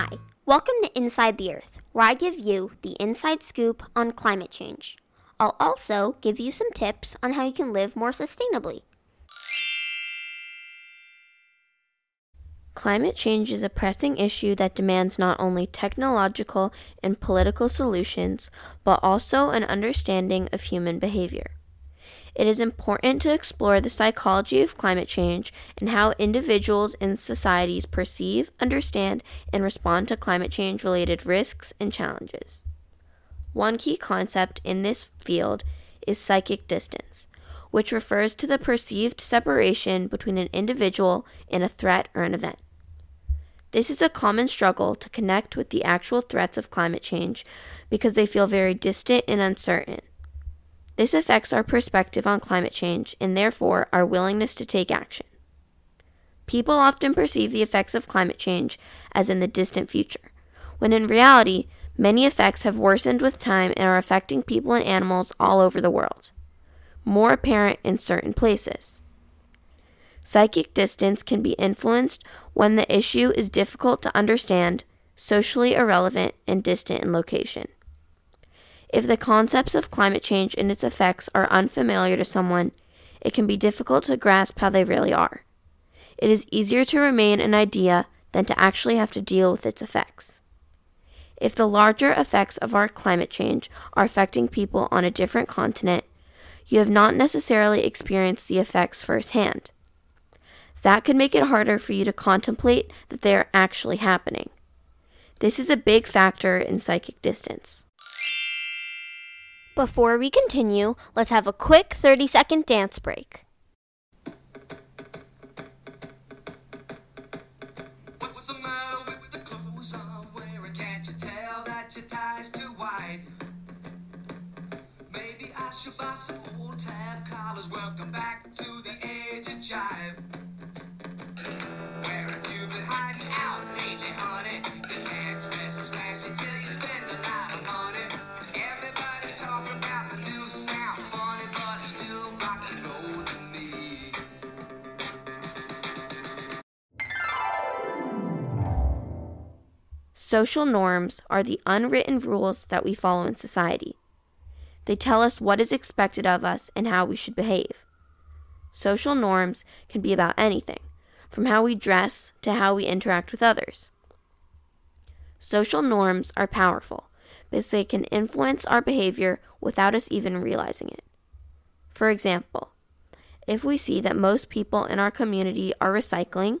Hi, welcome to Inside the Earth, where I give you the inside scoop on climate change. I'll also give you some tips on how you can live more sustainably. Climate change is a pressing issue that demands not only technological and political solutions, but also an understanding of human behavior. It is important to explore the psychology of climate change and how individuals and societies perceive, understand, and respond to climate change related risks and challenges. One key concept in this field is psychic distance, which refers to the perceived separation between an individual and a threat or an event. This is a common struggle to connect with the actual threats of climate change because they feel very distant and uncertain. This affects our perspective on climate change and therefore our willingness to take action. People often perceive the effects of climate change as in the distant future, when in reality, many effects have worsened with time and are affecting people and animals all over the world, more apparent in certain places. Psychic distance can be influenced when the issue is difficult to understand, socially irrelevant, and distant in location. If the concepts of climate change and its effects are unfamiliar to someone, it can be difficult to grasp how they really are. It is easier to remain an idea than to actually have to deal with its effects. If the larger effects of our climate change are affecting people on a different continent, you have not necessarily experienced the effects firsthand. That could make it harder for you to contemplate that they are actually happening. This is a big factor in psychic distance. Before we continue, let's have a quick 30 second dance break. What's the matter with the clothes I'm wearing? Can't you tell that your tie's too wide? Maybe I should buy some old tab collars. Welcome back to the age of jive. Where have you been hiding out lately, honey? Social norms are the unwritten rules that we follow in society. They tell us what is expected of us and how we should behave. Social norms can be about anything, from how we dress to how we interact with others. Social norms are powerful because they can influence our behavior without us even realizing it. For example, if we see that most people in our community are recycling,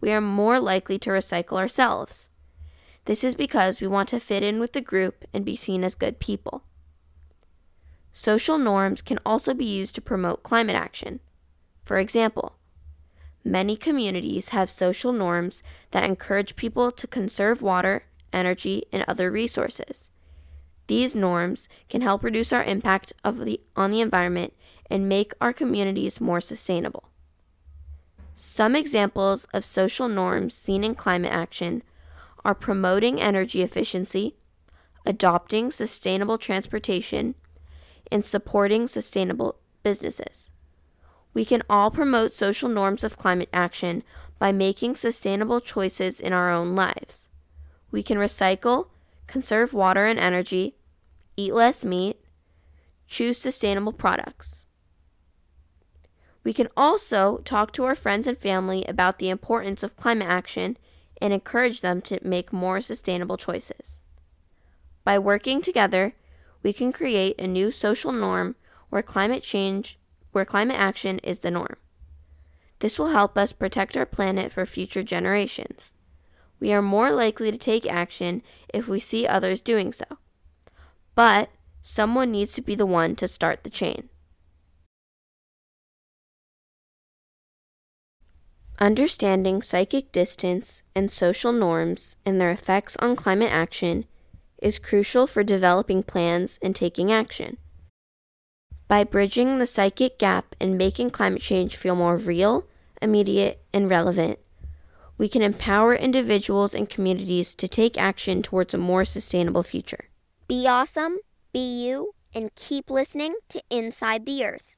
we are more likely to recycle ourselves. This is because we want to fit in with the group and be seen as good people. Social norms can also be used to promote climate action. For example, many communities have social norms that encourage people to conserve water, energy, and other resources. These norms can help reduce our impact of the, on the environment and make our communities more sustainable. Some examples of social norms seen in climate action are promoting energy efficiency, adopting sustainable transportation, and supporting sustainable businesses. We can all promote social norms of climate action by making sustainable choices in our own lives. We can recycle, conserve water and energy, eat less meat, choose sustainable products. We can also talk to our friends and family about the importance of climate action and encourage them to make more sustainable choices. By working together, we can create a new social norm where climate change, where climate action is the norm. This will help us protect our planet for future generations. We are more likely to take action if we see others doing so. But someone needs to be the one to start the chain. Understanding psychic distance and social norms and their effects on climate action is crucial for developing plans and taking action. By bridging the psychic gap and making climate change feel more real, immediate, and relevant, we can empower individuals and communities to take action towards a more sustainable future. Be awesome, be you, and keep listening to Inside the Earth.